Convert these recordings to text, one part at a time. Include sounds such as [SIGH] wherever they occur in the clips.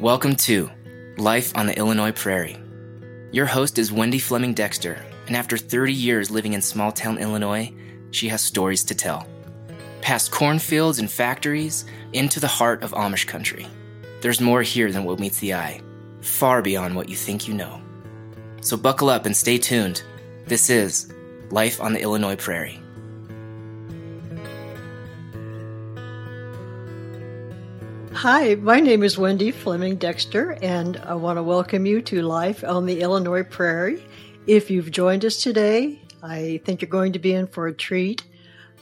Welcome to Life on the Illinois Prairie. Your host is Wendy Fleming Dexter, and after 30 years living in small town Illinois, she has stories to tell. Past cornfields and factories, into the heart of Amish country. There's more here than what meets the eye, far beyond what you think you know. So buckle up and stay tuned. This is Life on the Illinois Prairie. Hi, my name is Wendy Fleming Dexter, and I want to welcome you to Life on the Illinois Prairie. If you've joined us today, I think you're going to be in for a treat.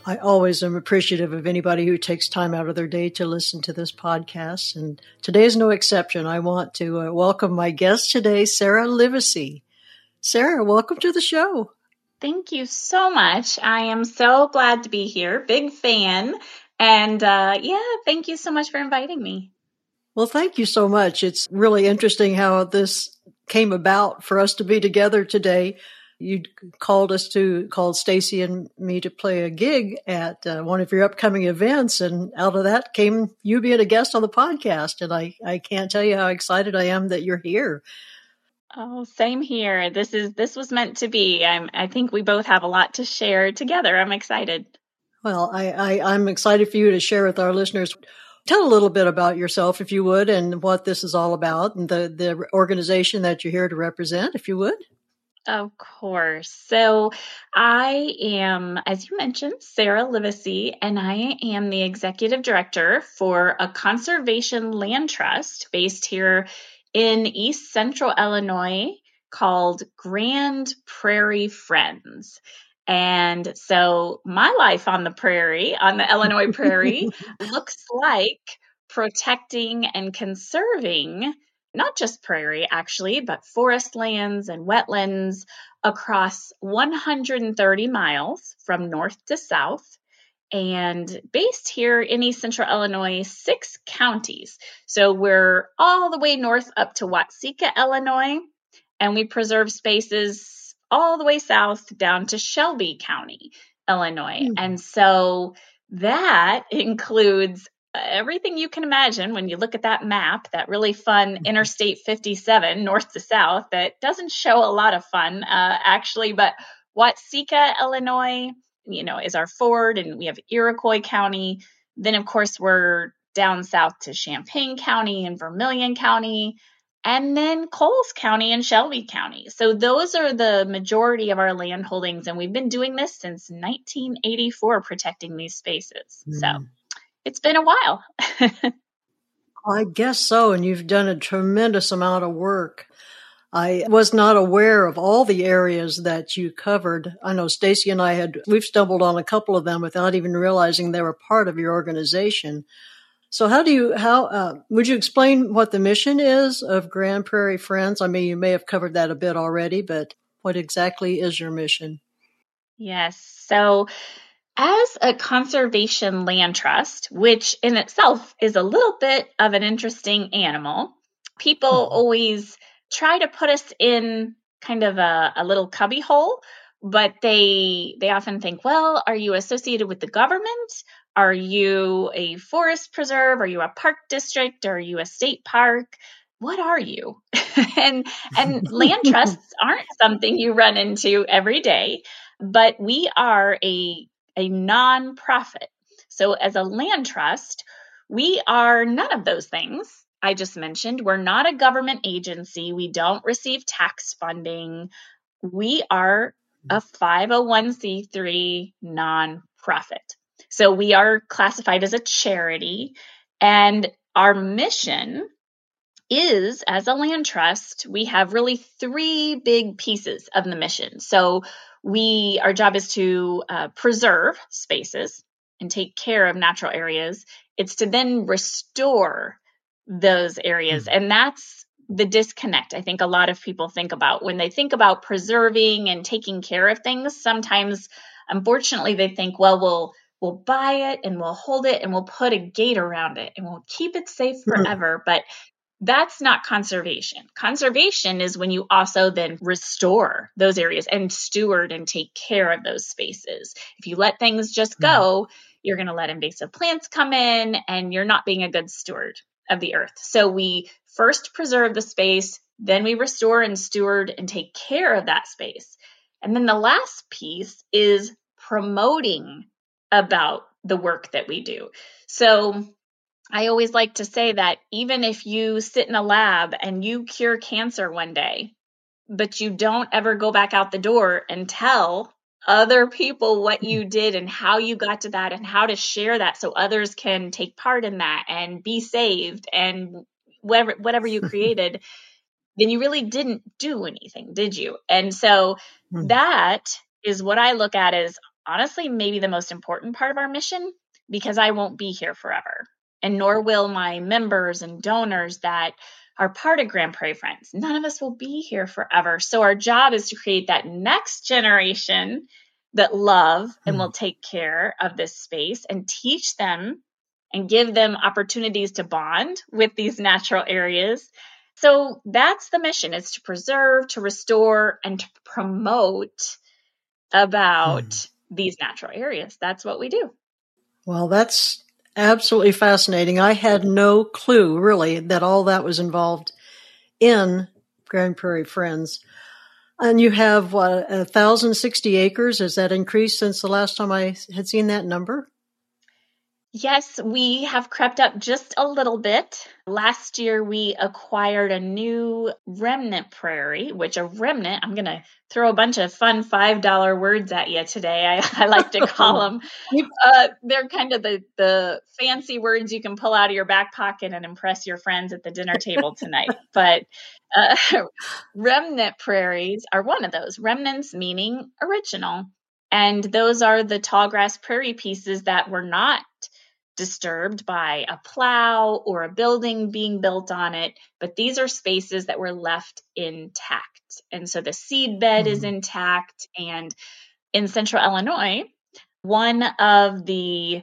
I always am appreciative of anybody who takes time out of their day to listen to this podcast, and today is no exception. I want to uh, welcome my guest today, Sarah Livesay. Sarah, welcome to the show. Thank you so much. I am so glad to be here. Big fan. And uh, yeah, thank you so much for inviting me. Well, thank you so much. It's really interesting how this came about for us to be together today. You called us to called Stacy and me to play a gig at uh, one of your upcoming events, and out of that came you being a guest on the podcast. And I I can't tell you how excited I am that you're here. Oh, same here. This is this was meant to be. I'm I think we both have a lot to share together. I'm excited. Well, I, I, I'm excited for you to share with our listeners. Tell a little bit about yourself, if you would, and what this is all about, and the, the organization that you're here to represent, if you would. Of course. So I am, as you mentioned, Sarah Livesay, and I am the executive director for a conservation land trust based here in East Central Illinois called Grand Prairie Friends. And so my life on the prairie, on the Illinois [LAUGHS] prairie, looks like protecting and conserving not just prairie actually, but forest lands and wetlands across 130 miles from north to south. And based here in East Central Illinois, six counties. So we're all the way north up to Watseka, Illinois, and we preserve spaces all the way south down to Shelby County, Illinois. Mm-hmm. And so that [LAUGHS] includes everything you can imagine when you look at that map, that really fun hmm. Interstate 57 north to south that doesn't show a lot of fun uh, actually, but Watseka, Illinois, you know, is our Ford, and we have Iroquois County. Then, of course, we're down south to Champaign County and Vermilion County and then Coles County and Shelby County. So those are the majority of our land holdings, and we've been doing this since 1984, protecting these spaces. Mm. So it's been a while. [LAUGHS] I guess so, and you've done a tremendous amount of work. I was not aware of all the areas that you covered. I know Stacy and I had we've stumbled on a couple of them without even realizing they were part of your organization. So how do you, how, uh, would you explain what the mission is of Grand Prairie Friends? I mean, you may have covered that a bit already, but what exactly is your mission? Yes. So as a conservation land trust, which in itself is a little bit of an interesting animal, people mm-hmm. always try to put us in kind of a, a little cubby hole but they they often think well are you associated with the government are you a forest preserve? Are you a park district? Are you a state park? What are you? [LAUGHS] and and land [LAUGHS] trusts aren't something you run into every day, but we are a a nonprofit. So as a land trust, we are none of those things I just mentioned. We're not a government agency. We don't receive tax funding. We are a 501c3 nonprofit. So we are classified as a charity, and our mission is as a land trust, we have really three big pieces of the mission. So we our job is to uh, preserve spaces and take care of natural areas. It's to then restore those areas, mm-hmm. and that's the disconnect I think a lot of people think about when they think about preserving and taking care of things. Sometimes, unfortunately, they think, well, we'll we'll buy it and we'll hold it and we'll put a gate around it and we'll keep it safe hmm. forever. But that's not conservation. Conservation is when you also then restore those areas and steward and take care of those spaces. If you let things just hmm. go, you're going to let invasive plants come in and you're not being a good steward of the earth. So we first preserve the space, then we restore and steward and take care of that space. And then the last piece is promoting about the work that we do. So I always like to say that even if you sit in a lab and you cure cancer one day, but you don't ever go back out the door and tell other people what you did and how you got to that and how to share that so others can take part in that and be saved and whatever whatever you [LAUGHS] created then you really didn't do anything did you and so mm. that is what i look at as honestly maybe the most important part of our mission because i won't be here forever and nor will my members and donors that are part of Grand Prairie Friends. None of us will be here forever. So our job is to create that next generation that love and will hmm. take care of this space and teach them and give them opportunities to bond with these natural areas. So that's the mission is to preserve, to restore and to promote about mm. These natural areas. That's what we do. Well, that's absolutely fascinating. I had no clue really that all that was involved in Grand Prairie Friends. And you have what, 1,060 acres. Has that increased since the last time I had seen that number? Yes, we have crept up just a little bit. Last year, we acquired a new remnant prairie, which a remnant, I'm going to throw a bunch of fun $5 words at you today. I, [LAUGHS] I like to call [LAUGHS] them. Uh, they're kind of the, the fancy words you can pull out of your back pocket and impress your friends at the dinner table tonight. [LAUGHS] but uh, remnant prairies are one of those. Remnants meaning original. And those are the tall grass prairie pieces that were not disturbed by a plow or a building being built on it, but these are spaces that were left intact. And so the seed bed mm-hmm. is intact. And in central Illinois, one of the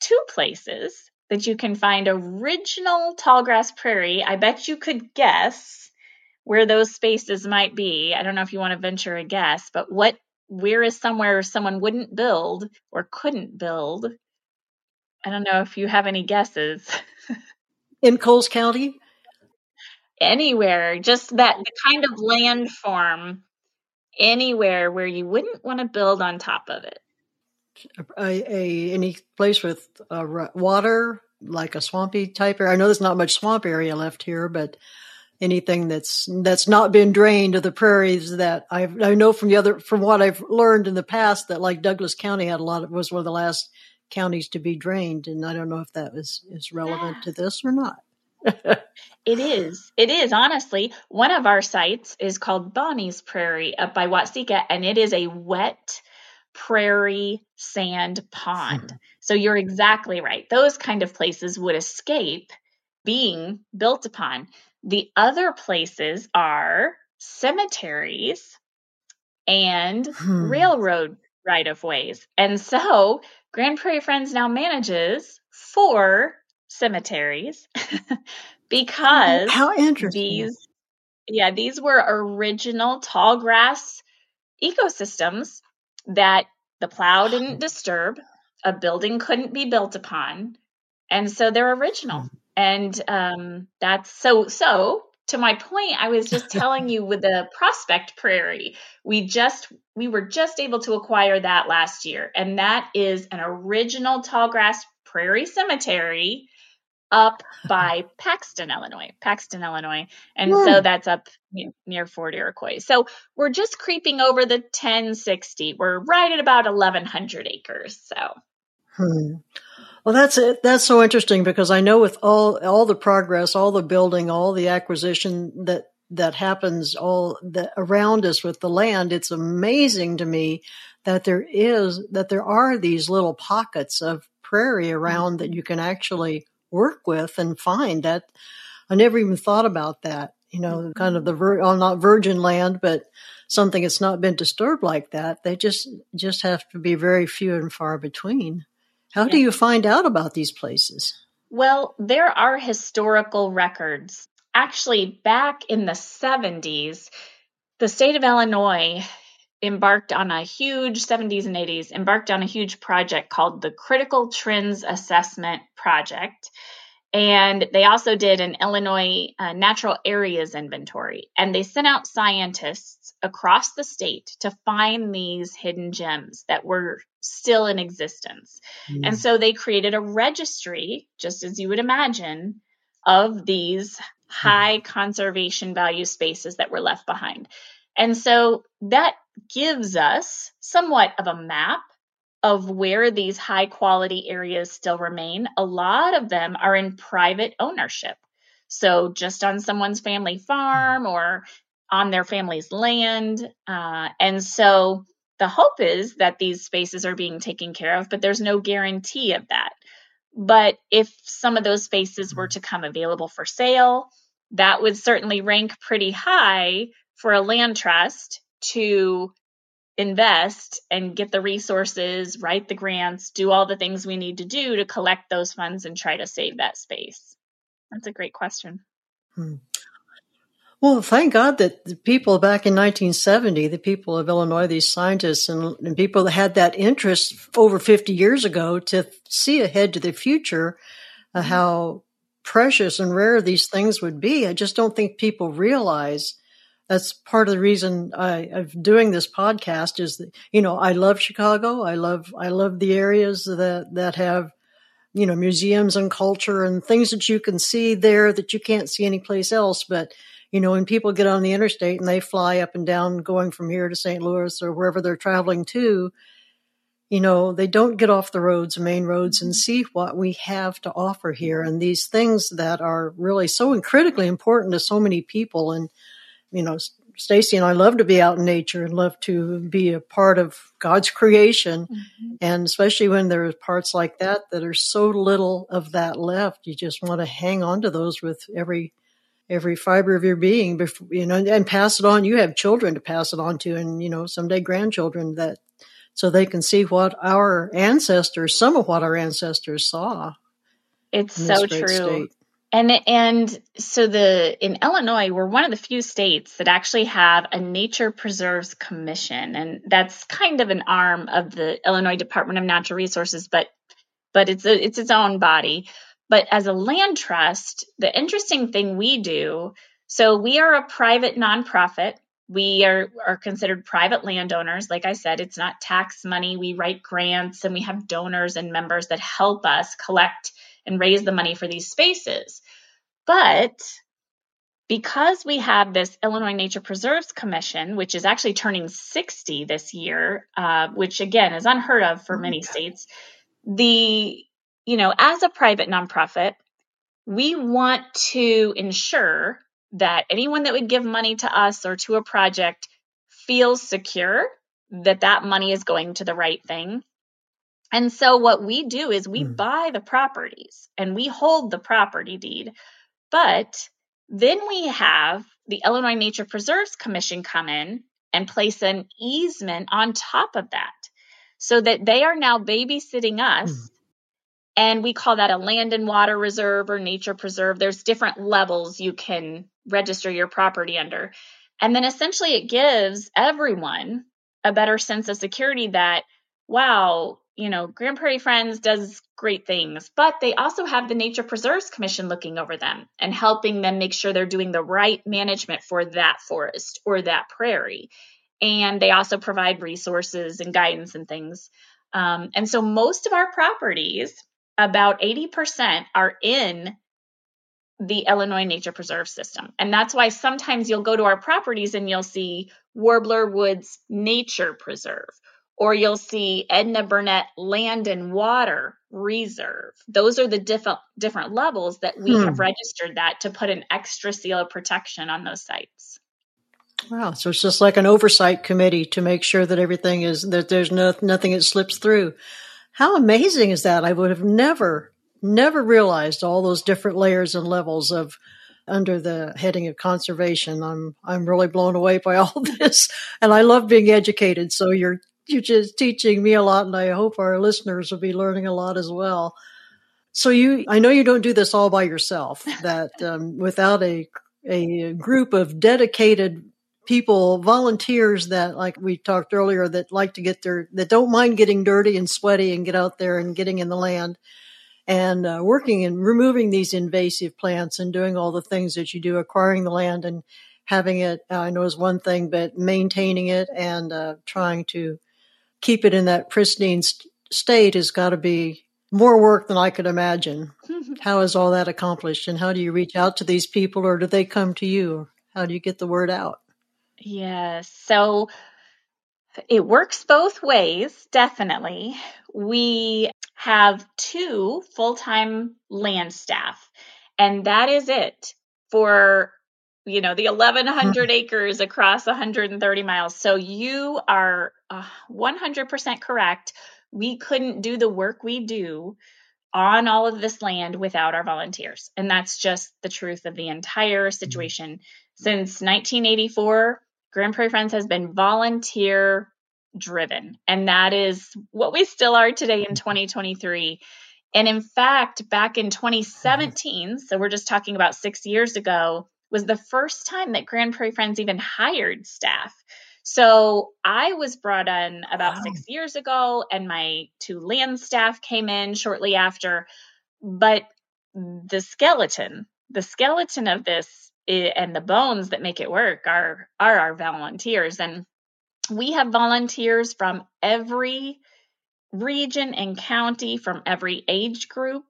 two places that you can find original tallgrass prairie, I bet you could guess where those spaces might be. I don't know if you want to venture a guess, but what where is somewhere someone wouldn't build or couldn't build I don't know if you have any guesses. [LAUGHS] In Coles County? Anywhere, just that the kind of land form anywhere where you wouldn't want to build on top of it. A, a any place with uh, water, like a swampy type area. I know there's not much swamp area left here, but anything that's that's not been drained of the prairies that I I know from the other from what I've learned in the past that like Douglas County had a lot of was one of the last counties to be drained. And I don't know if that was is relevant to this or not. [LAUGHS] it is. It is, honestly. One of our sites is called Bonnie's Prairie up by Watseka, and it is a wet prairie sand pond. Hmm. so you're exactly right. Those kind of places would escape being built upon. The other places are cemeteries and hmm. railroad right of ways. And so Grand Prairie Friends now manages four cemeteries [LAUGHS] because how interesting these yeah these were original tall grass ecosystems that the plow didn't disturb a building couldn't be built upon and so they're original hmm. and um, that's so so to my point, I was just telling you with the Prospect Prairie, we just we were just able to acquire that last year, and that is an original tallgrass prairie cemetery up by [LAUGHS] Paxton, Illinois. Paxton, Illinois, and so hmm. that's up near Fort Iroquois. So we're just creeping over the 1060. We're right at about 1,100 acres. So. Hmm. Well, that's it. That's so interesting because I know with all all the progress, all the building, all the acquisition that that happens all the, around us with the land, it's amazing to me that there is that there are these little pockets of prairie around that you can actually work with and find. That I never even thought about that. You know, kind of the vir- well, not virgin land, but something that's not been disturbed like that. They just just have to be very few and far between. How yeah. do you find out about these places? Well, there are historical records. Actually, back in the 70s, the state of Illinois embarked on a huge 70s and 80s embarked on a huge project called the Critical Trends Assessment Project. And they also did an Illinois uh, natural areas inventory. And they sent out scientists across the state to find these hidden gems that were still in existence. Mm. And so they created a registry, just as you would imagine, of these high conservation value spaces that were left behind. And so that gives us somewhat of a map of where these high quality areas still remain, a lot of them are in private ownership. So just on someone's family farm or on their family's land. Uh, and so the hope is that these spaces are being taken care of, but there's no guarantee of that. But if some of those spaces were to come available for sale, that would certainly rank pretty high for a land trust to invest and get the resources, write the grants, do all the things we need to do to collect those funds and try to save that space? That's a great question. Hmm. Well, thank God that the people back in 1970, the people of Illinois, these scientists and, and people that had that interest over 50 years ago to see ahead to the future, uh, how precious and rare these things would be. I just don't think people realize that's part of the reason I, am doing this podcast is that, you know, I love Chicago. I love, I love the areas that, that have, you know, museums and culture and things that you can see there that you can't see anyplace else. But, you know, when people get on the interstate and they fly up and down going from here to St. Louis or wherever they're traveling to, you know, they don't get off the roads, main roads, and see what we have to offer here and these things that are really so critically important to so many people. And you know, Stacy and I love to be out in nature and love to be a part of God's creation. Mm-hmm. And especially when there are parts like that that are so little of that left, you just want to hang on to those with every every fiber of your being, before, you know, and pass it on. You have children to pass it on to, and you know, someday grandchildren that so they can see what our ancestors, some of what our ancestors saw. It's so true. State. And and so the in Illinois, we're one of the few states that actually have a nature preserves commission, and that's kind of an arm of the Illinois Department of Natural Resources, but but it's a, it's its own body. But as a land trust, the interesting thing we do, so we are a private nonprofit. We are, are considered private landowners. Like I said, it's not tax money. We write grants and we have donors and members that help us collect and raise the money for these spaces. But because we have this Illinois Nature Preserves Commission, which is actually turning 60 this year, uh, which again is unheard of for many states, the, you know, as a private nonprofit, we want to ensure that anyone that would give money to us or to a project feels secure that that money is going to the right thing and so what we do is we mm. buy the properties and we hold the property deed. But then we have the Illinois Nature Preserves Commission come in and place an easement on top of that so that they are now babysitting us. Mm. And we call that a land and water reserve or nature preserve. There's different levels you can register your property under. And then essentially it gives everyone a better sense of security that, wow, you know, Grand Prairie Friends does great things, but they also have the Nature Preserves Commission looking over them and helping them make sure they're doing the right management for that forest or that prairie. And they also provide resources and guidance and things. Um, and so most of our properties, about 80%, are in the Illinois Nature Preserve System. And that's why sometimes you'll go to our properties and you'll see Warbler Woods Nature Preserve or you'll see Edna Burnett Land and Water Reserve. Those are the different different levels that we hmm. have registered that to put an extra seal of protection on those sites. Wow, so it's just like an oversight committee to make sure that everything is that there's no, nothing that slips through. How amazing is that? I would have never never realized all those different layers and levels of under the heading of conservation. I'm I'm really blown away by [LAUGHS] all this, and I love being educated. So you're you're just teaching me a lot, and I hope our listeners will be learning a lot as well. So you, I know you don't do this all by yourself. [LAUGHS] That um, without a a group of dedicated people, volunteers that, like we talked earlier, that like to get their that don't mind getting dirty and sweaty and get out there and getting in the land. and uh, working and removing these invasive plants and doing all the things that you do, acquiring the land and having it, uh, I know is one thing, but maintaining it and uh, trying to keep it in that pristine st- state has got to be more work than I could imagine. [LAUGHS] how is all that accomplished and how do you reach out to these people or do they come to you? How do you get the word out? Yes. So it works both ways, definitely. We have two full time land staff, and that is it for you know the 1100 [LAUGHS] acres across 130 miles. So you are uh, 100% correct. We couldn't do the work we do on all of this land without our volunteers. And that's just the truth of the entire mm-hmm. situation. Since 1984 grand prairie friends has been volunteer driven. And that is what we still are today in mm-hmm. 2023. And in fact, back in mm-hmm. 2017, so we're just talking about six years ago, was the first time that Grand Prairie Friends even hired staff. So I was brought in about wow. six years ago, and my two land staff came in shortly after. But the skeleton, the skeleton of this eh, and the bones that make it work are are our volunteers. And we have volunteers from every region and county, from every age group,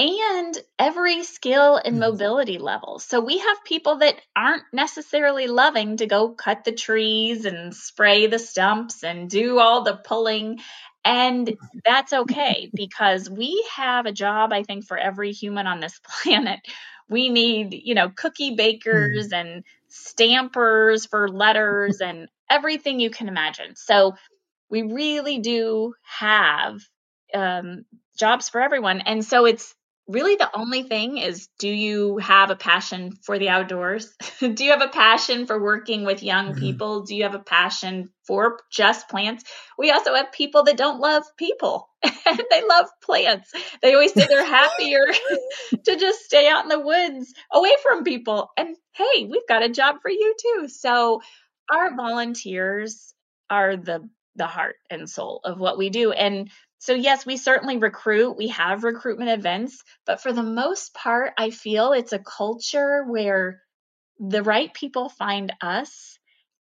and every skill and mm-hmm. mobility level. So we have people that aren't necessarily loving to go cut the trees and spray the stumps and do all the pulling. And that's okay [LAUGHS] because we have a job, I think, for every human on this [LAUGHS] planet. We need, you know, cookie bakers mm. and stampers for letters and everything you can imagine. So we really do have um, jobs for everyone. And so it's really the only thing is do you have a passion for the outdoors? [LAUGHS] do you have a passion for working with young mm-hmm. people? Do you have a passion for just plants? We also have people that don't love people [LAUGHS] and they love plants. They always say they're happier [LAUGHS] to just stay out in the woods away from people. And hey, we've got a job for you too. So our volunteers are the the heart and soul of what we do and so yes we certainly recruit we have recruitment events but for the most part i feel it's a culture where the right people find us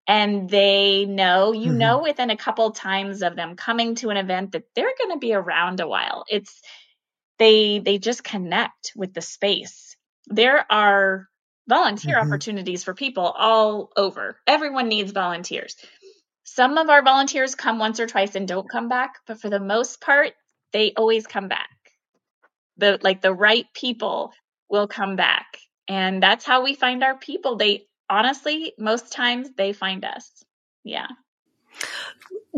and they know you mm-hmm. know within a couple times of them coming to an event that they're going to be around a while it's they they just connect with the space there are volunteer mm-hmm. opportunities for people all over. Everyone needs volunteers. Some of our volunteers come once or twice and don't come back, but for the most part, they always come back. The like the right people will come back. And that's how we find our people. They honestly, most times they find us. Yeah.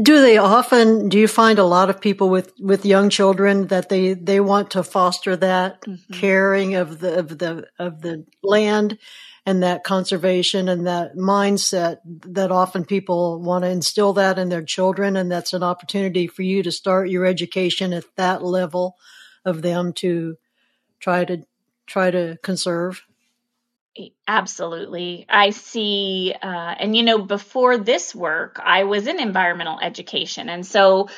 Do they often? Do you find a lot of people with with young children that they they want to foster that mm-hmm. caring of the of the of the land and that conservation and that mindset that often people want to instill that in their children, and that's an opportunity for you to start your education at that level of them to try to try to conserve. Absolutely. I see, uh, and you know, before this work, I was in environmental education. And so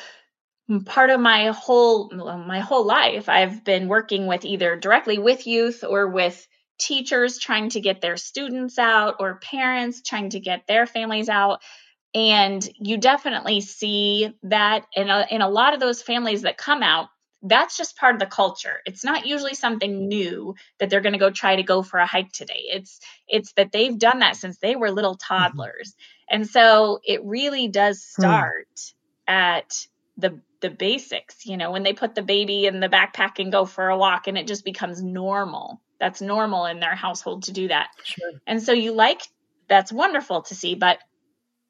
part of my whole my whole life i've been working with either directly with youth or with teachers trying to get their students out or parents trying to get their families out and you definitely see that in a, in a lot of those families that come out that's just part of the culture. It's not usually something new that they're going to go try to go for a hike today. It's it's that they've done that since they were little mm-hmm. toddlers. Mm-hmm. And so it really does hmm. start hmm. at the the basics, you know, when they put the baby in the backpack and go for a walk and it just becomes normal. That's normal in their household to do that. Sure. And so you like that's wonderful to see, but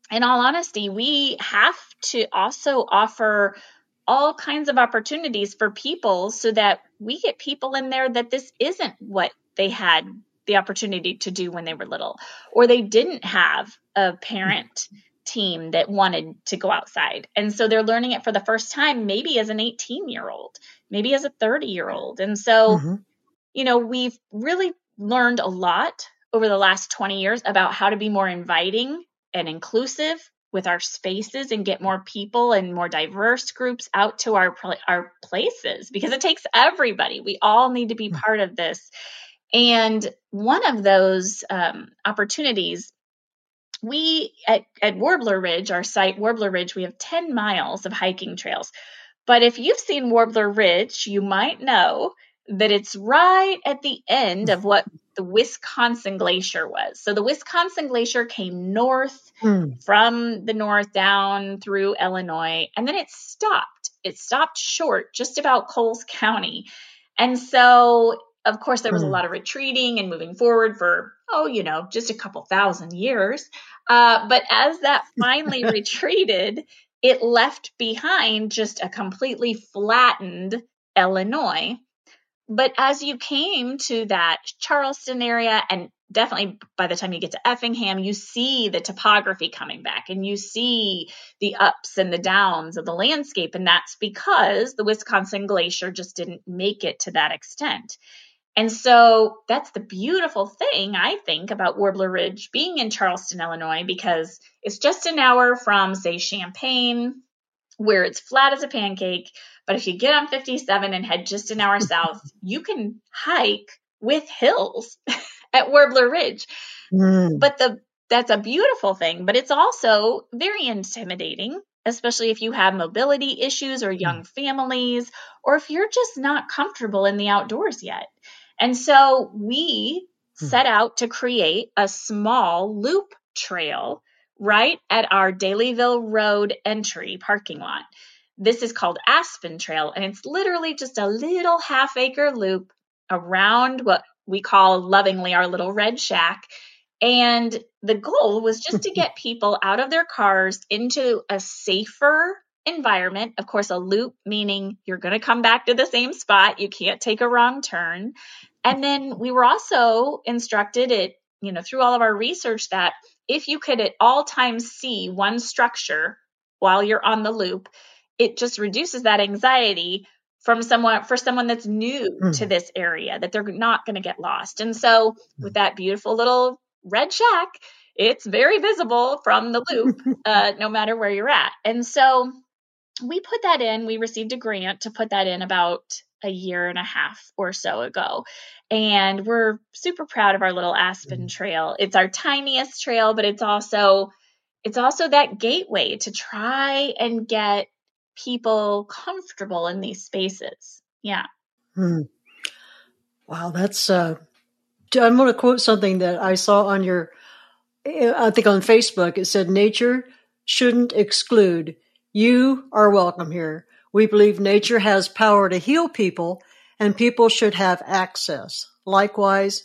in all honesty, we have to also offer all kinds of opportunities for people so that we get people in there that this isn't what they had the opportunity to do when they were little or they didn't have a parent [LAUGHS] team that wanted to go outside and so they're learning it for the first time maybe as an 18 year old maybe as a 30 year old and so mm-hmm. You know we've really learned a lot over the last 20 years about how to be more inviting and inclusive with our spaces and get more people and more diverse groups out to our our places because it takes everybody. We all need to be hmm. part of this. And one of those um, opportunities, we at, at Warbler Ridge, our site, Warbler Ridge, we have 10 miles of hiking trails. But if you've seen Warbler Ridge, you might know that it's right at the end of what the Wisconsin Glacier was. So the Wisconsin Glacier came north mm. from the north down through Illinois, and then it stopped. It stopped short just about Coles County. And so, of course, there was mm. a hmm. lot of retreating and moving forward for, oh, you know, just a couple thousand years. Uh, but as that finally [LAUGHS] retreated, it left behind just a completely flattened Illinois. But as you came to that Charleston area, and definitely by the time you get to Effingham, you see the topography coming back and you see the ups and the downs of the landscape. And that's because the Wisconsin Glacier just didn't make it to that extent. And so that's the beautiful thing, I think, about Warbler Ridge being in Charleston, Illinois, because it's just an hour from, say, Champaign, where it's flat as a pancake. But if you get on 57 and head just an hour south, [LAUGHS] you can hike with hills [LAUGHS] at Warbler Ridge. Mm. But the that's a beautiful thing, but it's also very intimidating, especially if you have mobility issues or young mm. families, or if you're just not comfortable in the outdoors yet. And so we mm. set out to create a small loop trail right at our Dalyville Road entry parking lot. This is called Aspen Trail, and it's literally just a little half acre loop around what we call lovingly our little red shack. And the goal was just to get [LAUGHS] people out of their cars into a safer environment. Of course, a loop meaning you're going to come back to the same spot. You can't take a wrong turn. And then we were also instructed it, you know, through all of our research that if you could at all times see one structure while you're on the loop, it just reduces that anxiety from someone for someone that's new mm. to this area that they're not going to get lost. And so with that beautiful little red shack, it's very visible from the loop [LAUGHS] uh, no matter where you're at. And so we put that in, we received a grant to put that in about a year and a half or so ago. And we're super proud of our little Aspen mm. Trail. It's our tiniest trail, but it's also it's also that gateway to try and get people comfortable in these spaces. Yeah. Hmm. Wow, that's uh I'm going to quote something that I saw on your I think on Facebook. It said nature shouldn't exclude. You are welcome here. We believe nature has power to heal people and people should have access. Likewise,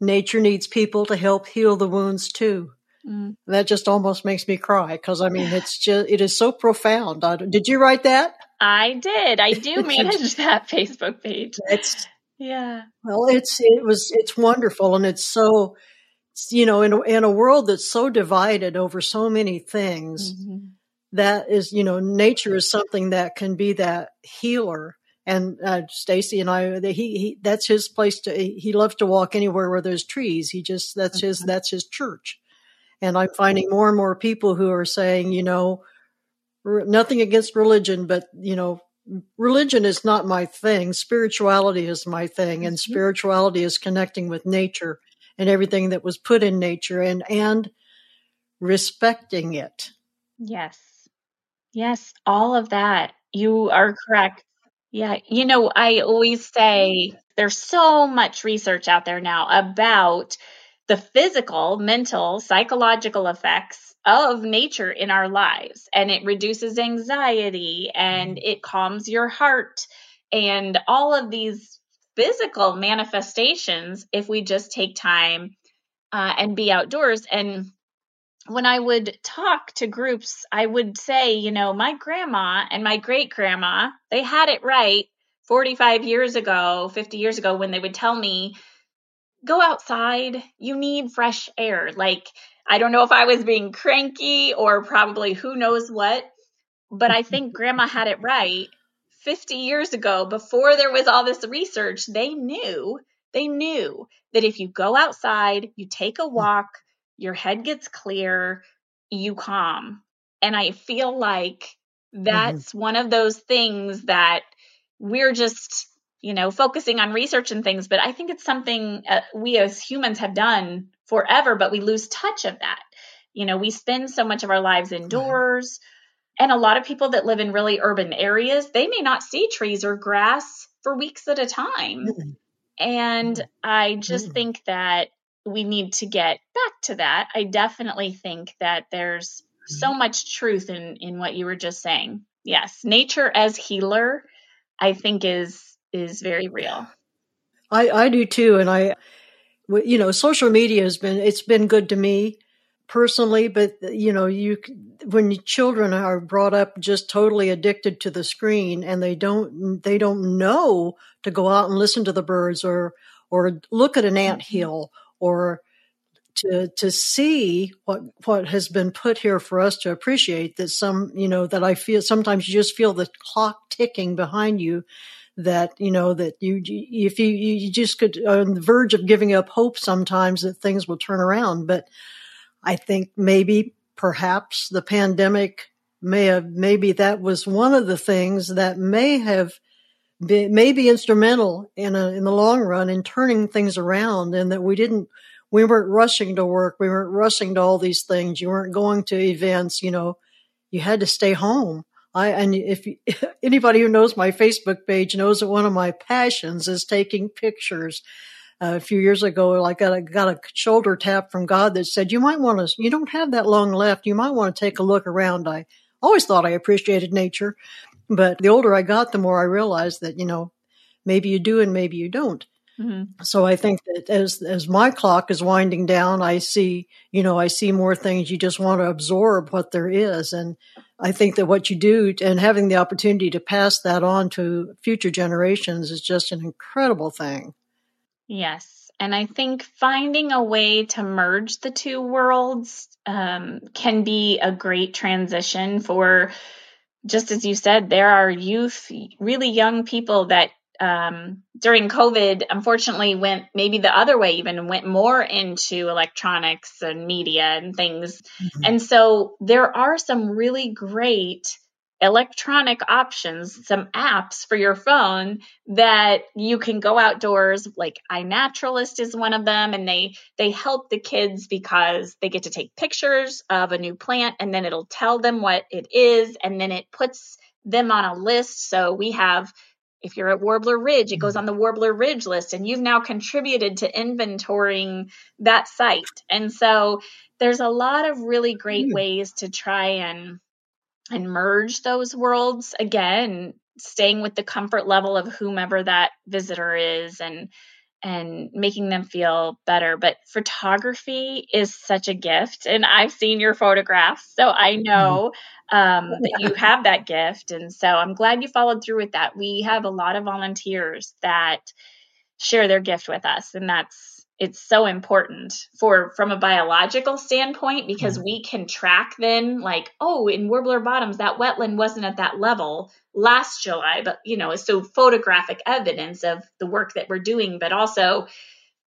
nature needs people to help heal the wounds too. Mm. That just almost makes me cry because I mean it's [SIGHS] just it is so profound. did you write that? I did. I do [LAUGHS] manage [LAUGHS] that Facebook page. It's yeah. Well, it's it was it's wonderful and it's so you know in in a world that's so divided over so many things. Mm-hmm. That is, you know, nature is something that can be that healer and uh, Stacy and I, he, he, that's his place to. He loves to walk anywhere where there's trees. He just that's his mm-hmm. that's his church. And I'm finding more and more people who are saying, you know, nothing against religion, but, you know, religion is not my thing. Spirituality is my thing. And mm-hmm. spirituality is connecting with nature and everything that was put in nature and, and respecting it. Yes. Yes. All of that. You are correct. Yeah. You know, I always say there's so much research out there now about the physical, mental, psychological effects of nature in our lives. And it reduces anxiety and mm-hmm. it calms your heart and all of these physical manifestations if we just take time uh, and be outdoors. And when I would talk to groups, I would say, you know, my grandma and my great grandma, they had it right 45 years ago, 50 years ago, when they would tell me, go outside. You need fresh air. Like, I don't know if I was being cranky or probably who knows what, but I think [LAUGHS] grandma had it right. 50 years ago, before there was all this research, they knew, they knew that if you go outside, you take a walk, your head gets clear, you calm. And I feel like mm-hmm. that's mm-hmm. one of those things that we're just, you know, focusing on research and things, but I think it's something uh, we as humans have done forever, but we lose touch of that. You know, we spend so much of our lives indoors. And a lot of people that live in really urban areas, they may not see trees or grass for weeks at a time. Mm-hmm. And I just mm-hmm. think that we need to get back to that. I definitely think that there's so mm-hmm. much truth in in what you were just saying. Yes, nature as healer I think is is very real. I I do too and I you know social media has been it's been good to me personally but you know you when children are brought up just totally addicted to the screen and they don't they don't know to go out and listen to the birds or or look at an ant mm-hmm. hill or to to see what what has been put here for us to appreciate that some you know that I feel sometimes you just feel the clock ticking behind you that you know that you if you you just could on the verge of giving up hope sometimes that things will turn around. But I think maybe perhaps the pandemic may have maybe that was one of the things that may have been, may be instrumental in a, in the long run in turning things around and that we didn't we weren't rushing to work. We weren't rushing to all these things. You weren't going to events. You know, you had to stay home. I, and if [LAUGHS] anybody who knows my Facebook page knows that one of my passions is taking pictures. Uh, a few years ago, I got a, got a shoulder tap from God that said, you might want to, you don't have that long left. You might want to take a look around. I always thought I appreciated nature, but the older I got, the more I realized that, you know, maybe you do and maybe you don't. Mm-hmm. So I think that as as my clock is winding down, I see you know I see more things. You just want to absorb what there is, and I think that what you do and having the opportunity to pass that on to future generations is just an incredible thing. Yes, and I think finding a way to merge the two worlds um, can be a great transition for. Just as you said, there are youth, really young people that um, during COVID, unfortunately, went maybe the other way, even went more into electronics and media and things. Mm-hmm. And so there are some really great electronic options, some apps for your phone that you can go outdoors. Like iNaturalist is one of them, and they they help the kids because they get to take pictures of a new plant, and then it'll tell them what it is, and then it puts them on a list. So we have if you're at Warbler Ridge, it goes on the Warbler Ridge list, and you've now contributed to inventorying that site. And so there's a lot of really great mm. ways to try and and merge those worlds again, staying with the comfort level of whomever that visitor is and and making them feel better. But photography is such a gift. And I've seen your photographs, so I [LAUGHS] know um, that you have that gift. And so I'm glad you followed through with that. We have a lot of volunteers that share their gift with us, and that's it's so important for from a biological standpoint because mm-hmm. we can track then like oh in warbler bottoms that wetland wasn't at that level last july but you know so photographic evidence of the work that we're doing but also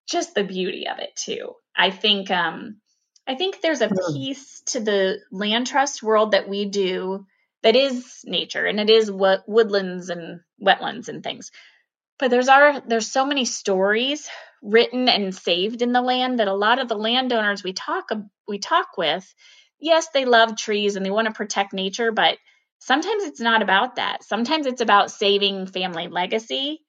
just the beauty of it too. I think um i think there's a piece to the land trust world that we do that is nature and it is what woodlands and wetlands and things but there's our there's so many stories written and saved in the land that a lot of the landowners we talk we talk with yes they love trees and they want to protect nature but sometimes it's not about that sometimes it's about saving family legacy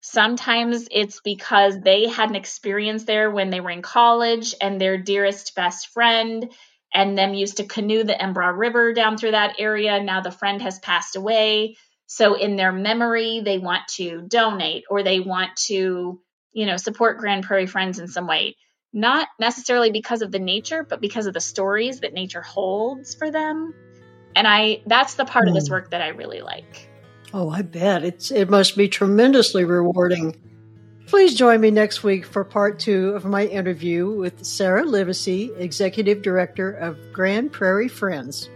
sometimes it's because they had an experience there when they were in college and their dearest best friend and them used to canoe the Embarras River down through that area. Now the friend has passed away. So in their memory, they want to donate or they want to, you know, support Grand Prairie Friends in some way. Not necessarily because of the nature, but because of the stories that nature holds for them. And I that's the part mm. of this hmm. work that I really like. Oh, I bet. It's it must be tremendously rewarding. Please join me next week for part two of my interview with Sarah Livesay, Executive Director of Grand Prairie Friends.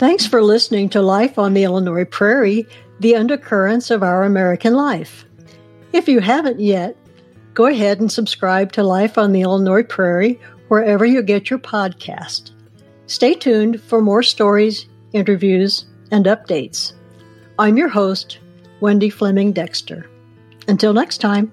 Thanks for listening to Life on the Illinois Prairie, the undercurrents of our American life. If you haven't yet, Go ahead and subscribe to Life on the Illinois Prairie wherever you get your podcast. Stay tuned for more stories, interviews, and updates. I'm your host, Wendy Fleming Dexter. Until next time.